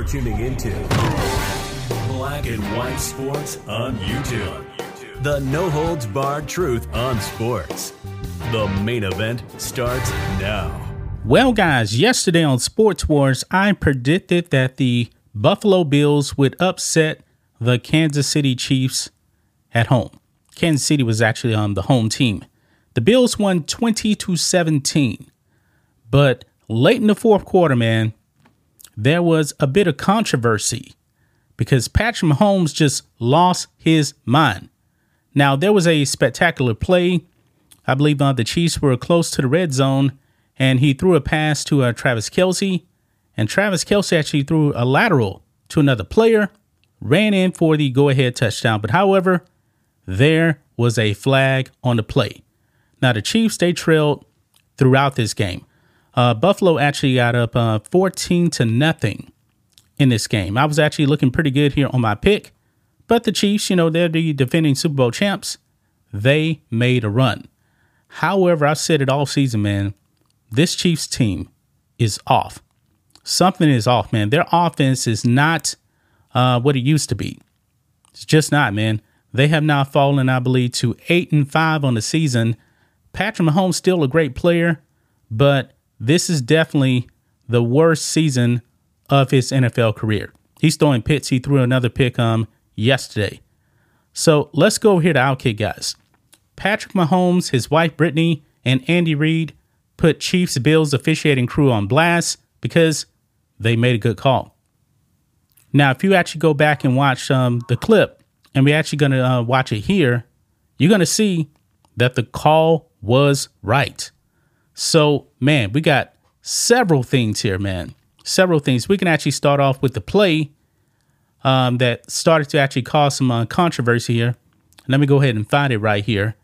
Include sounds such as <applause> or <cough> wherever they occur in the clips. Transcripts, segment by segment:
You're tuning into Black and White Sports on YouTube. The no holds barred truth on sports. The main event starts now. Well, guys, yesterday on Sports Wars, I predicted that the Buffalo Bills would upset the Kansas City Chiefs at home. Kansas City was actually on the home team. The Bills won 20 to 17. But late in the fourth quarter, man, there was a bit of controversy because Patrick Mahomes just lost his mind. Now, there was a spectacular play. I believe uh, the Chiefs were close to the red zone, and he threw a pass to uh, Travis Kelce. And Travis Kelce actually threw a lateral to another player, ran in for the go ahead touchdown. But however, there was a flag on the play. Now, the Chiefs, they trailed throughout this game. Uh, Buffalo actually got up uh, 14 to nothing in this game. I was actually looking pretty good here on my pick, but the Chiefs, you know, they're the defending Super Bowl champs. They made a run. However, I've said it all season, man. This Chiefs team is off. Something is off, man. Their offense is not uh, what it used to be. It's just not, man. They have now fallen, I believe, to eight and five on the season. Patrick Mahomes still a great player, but this is definitely the worst season of his NFL career. He's throwing picks. He threw another pick um yesterday. So let's go over here to Outkick, guys. Patrick Mahomes, his wife Brittany, and Andy Reid put Chiefs Bills officiating crew on blast because they made a good call. Now, if you actually go back and watch um, the clip, and we're actually going to uh, watch it here, you're going to see that the call was right. So, man, we got several things here, man. Several things. We can actually start off with the play um, that started to actually cause some uh, controversy here. Let me go ahead and find it right here.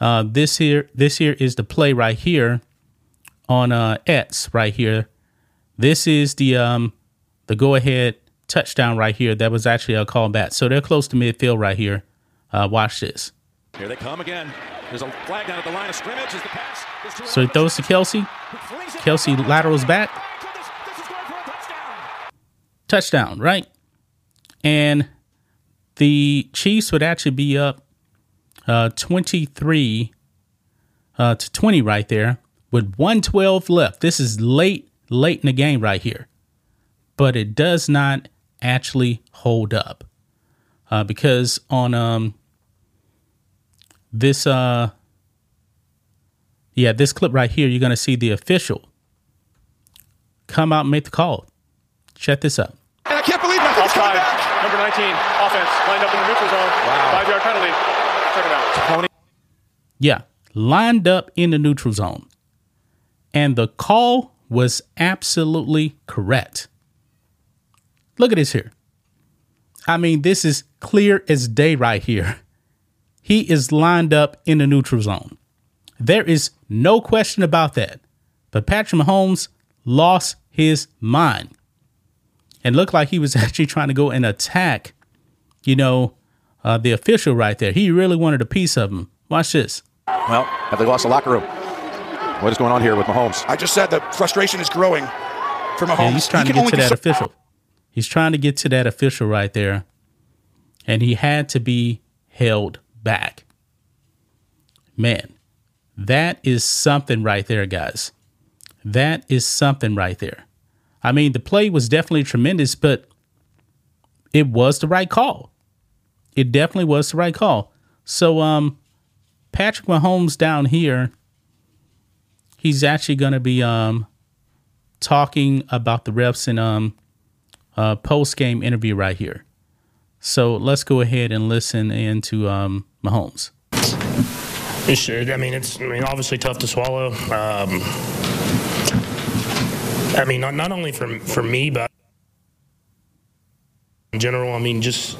Uh, this here, this here is the play right here on uh, X right here. This is the um, the go ahead touchdown right here. That was actually a callback. So they're close to midfield right here. Uh, watch this. Here they come again. There's a flag down at the line of scrimmage the pass. So he throws to Kelce. Kelce laterals back. Touchdown, right? And the Chiefs would actually be up uh, 23 uh, to 20 right there with 112 left. This is late, late in the game right here. But it does not actually hold up. Uh, because on um, this uh, yeah, this clip right here, you're going to see the official come out and make the call. Check this out. And I can't believe nothing's coming back. Number 19, offense, lined up in the neutral zone. Wow. Five yard penalty. Check it out. Tony. Yeah, lined up in the neutral zone. And the call was absolutely correct. Look at this here. I mean, this is clear as day right here. <laughs> He is lined up in the neutral zone. There is no question about that. But Patrick Mahomes lost his mind and looked like he was <laughs> actually trying to go and attack, you know, uh, the official right there. He really wanted a piece of him. Watch this. Well, have they lost the locker room? What is going on here with Mahomes? I just said the frustration is growing for Mahomes. Yeah, he's trying he to get to that so- official. He's trying to get to that official right there. And he had to be held back. Man, that is something right there, guys. That is something right there. I mean, the play was definitely tremendous, but it was the right call. It definitely was the right call. So, um, Patrick Mahomes down here, he's actually going to be um talking about the refs in um uh post game interview right here. So let's go ahead and listen into um Mahomes. Sure. I mean, it's I mean, obviously tough to swallow. Um, I mean, not, not only for for me, but in general. I mean, just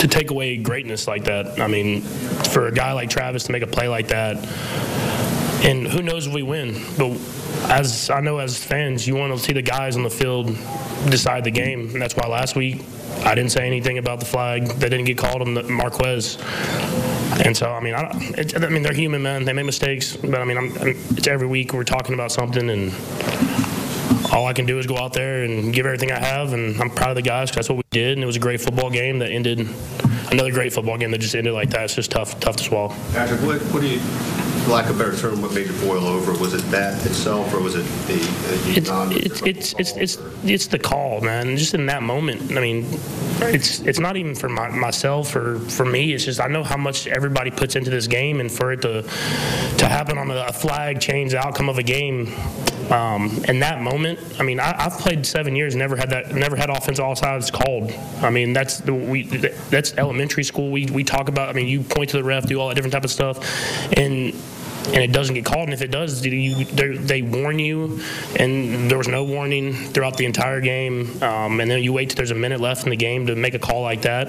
to take away greatness like that. I mean, for a guy like Travis to make a play like that, and who knows if we win, but as I know as fans, you want to see the guys on the field decide the game, and that's why last week I didn't say anything about the flag that didn't get called on the Marquez. And so, I mean, I, I, mean, they're human, men. They make mistakes, but I mean, I'm, I'm, it's every week we're talking about something, and all I can do is go out there and give everything I have, and I'm proud of the guys because that's what we did, and it was a great football game that ended. Another great football game that just ended like that. It's just tough, tough to swallow. Patrick, what, what do you, lack of a better term, what made it boil over? Was it that itself, or was it the, the It's non- it's it's it's it's it's the call, man. Just in that moment, I mean, it's it's not even for my, myself or for me. It's just I know how much everybody puts into this game, and for it to to happen on a, flag change the outcome of a game. Um, in that moment, I mean, I, I've played seven years, never had that, never had offense all sides called. I mean, that's the, we that's elementary school. We we talk about. I mean, you point to the ref, do all that different type of stuff, and and it doesn't get called. And if it does, you, they warn you, and there was no warning throughout the entire game. Um, and then you wait till there's a minute left in the game to make a call like that.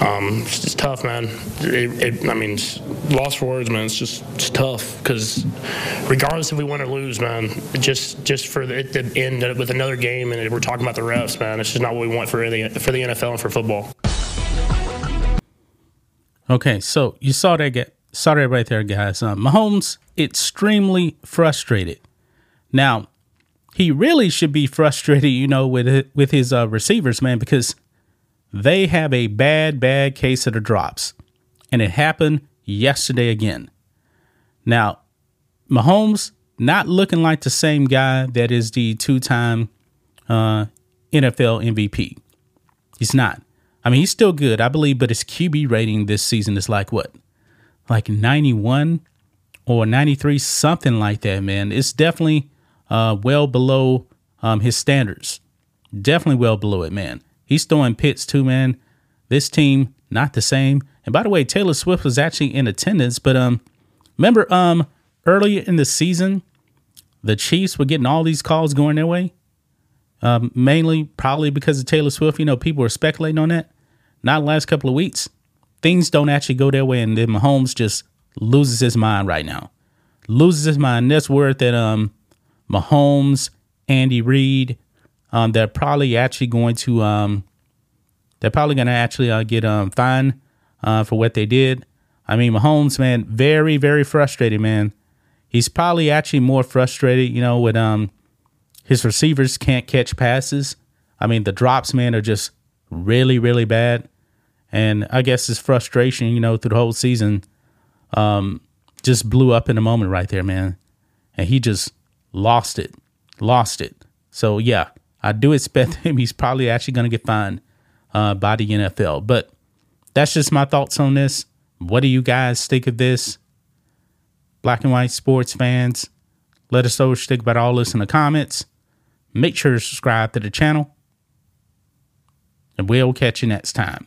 Um, it's just tough, man. It, it, I mean, it's lost for words, man. It's just it's tough because regardless if we win or lose, man, just just for the, to end with another game and we're talking about the refs, man. It's just not what we want for the for the NFL and for football. Okay, so you saw that get that right there, guys. Um, Mahomes extremely frustrated. Now, he really should be frustrated, you know, with it, with his uh, receivers, man, because they have a bad, bad case of the drops, and it happened yesterday again. Now, Mahomes not looking like the same guy that is the two-time uh, NFL MVP. He's not. I mean, he's still good, I believe, but his QB rating this season is like what? Like 91 or 93, something like that, man. It's definitely uh, well below um, his standards. Definitely well below it, man. He's throwing pits too, man. This team, not the same. And by the way, Taylor Swift was actually in attendance, but um, remember um earlier in the season, the Chiefs were getting all these calls going their way um, mainly probably because of Taylor Swift. You know, people were speculating on that. Not last couple of weeks. Things don't actually go their way, and then Mahomes just loses his mind right now. Loses his mind. That's word that um, Mahomes, Andy Reid, um, they're probably actually going to um, they're probably going to actually uh, get um fined uh, for what they did. I mean, Mahomes, man, very very frustrated, man. He's probably actually more frustrated, you know, with um his receivers can't catch passes. I mean, the drops, man, are just really, really bad. And I guess his frustration, you know, through the whole season, um, just blew up in a moment right there, man. And he just lost it, lost it. So yeah, I do expect <laughs> him. He's probably actually going to get fined uh, by the NFL. But that's just my thoughts on this. What do you guys think of this? Black and white sports fans, let us know what you think about all this in the comments. Make sure to subscribe to the channel. And we'll catch you next time.